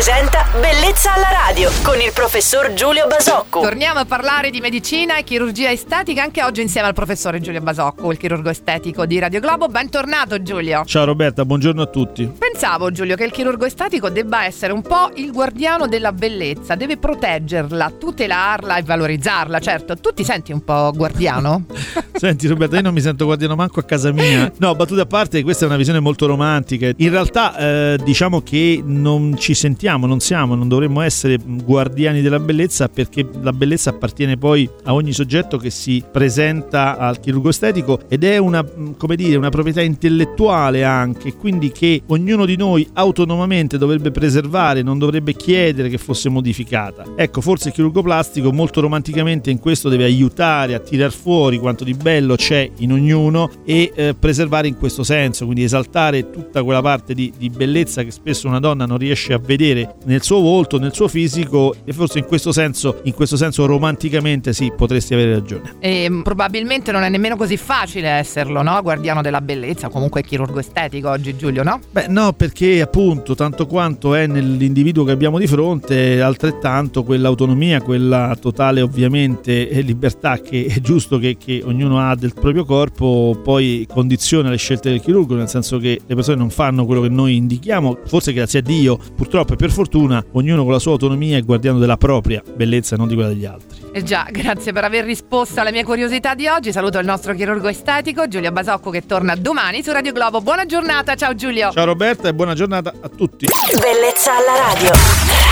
presenta Bellezza alla radio con il professor Giulio Basocco. Torniamo a parlare di medicina e chirurgia estetica anche oggi insieme al professore Giulio Basocco, il chirurgo estetico di Radio Globo. Bentornato Giulio. Ciao Roberta, buongiorno a tutti. Pensavo Giulio che il chirurgo estetico debba essere un po' il guardiano della bellezza, deve proteggerla, tutelarla e valorizzarla. Certo, tu ti senti un po' guardiano? Senti Roberta, io non mi sento guardiano manco a casa mia. No, battute a parte, questa è una visione molto romantica. In realtà eh, diciamo che non ci sentiamo, non siamo, non dovremmo essere guardiani della bellezza perché la bellezza appartiene poi a ogni soggetto che si presenta al chirurgo estetico ed è una, come dire, una proprietà intellettuale anche, quindi che ognuno di noi autonomamente dovrebbe preservare, non dovrebbe chiedere che fosse modificata. Ecco, forse il chirurgo plastico molto romanticamente in questo deve aiutare a tirar fuori quanto di bello c'è in ognuno e eh, preservare in questo senso, quindi esaltare tutta quella parte di, di bellezza che spesso una donna non riesce a vedere nel suo volto, nel suo fisico e forse in questo senso, in questo senso romanticamente sì, potresti avere ragione. E mm, probabilmente non è nemmeno così facile esserlo, no? Guardiano della bellezza, comunque chirurgo estetico oggi Giulio, no? Beh no, perché appunto tanto quanto è nell'individuo che abbiamo di fronte, altrettanto quell'autonomia, quella totale ovviamente libertà che è giusto che, che ognuno ha del proprio corpo, poi condiziona le scelte del chirurgo, nel senso che le persone non fanno quello che noi indichiamo, forse grazie a Dio, purtroppo e per fortuna, ognuno con la sua autonomia è guardiano della propria bellezza e non di quella degli altri. Eh già, grazie per aver risposto alle mie curiosità di oggi. Saluto il nostro chirurgo estetico Giulio Basocco che torna domani su Radio Globo. Buona giornata, ciao Giulio. Ciao Roberta e buona giornata a tutti. Bellezza alla radio.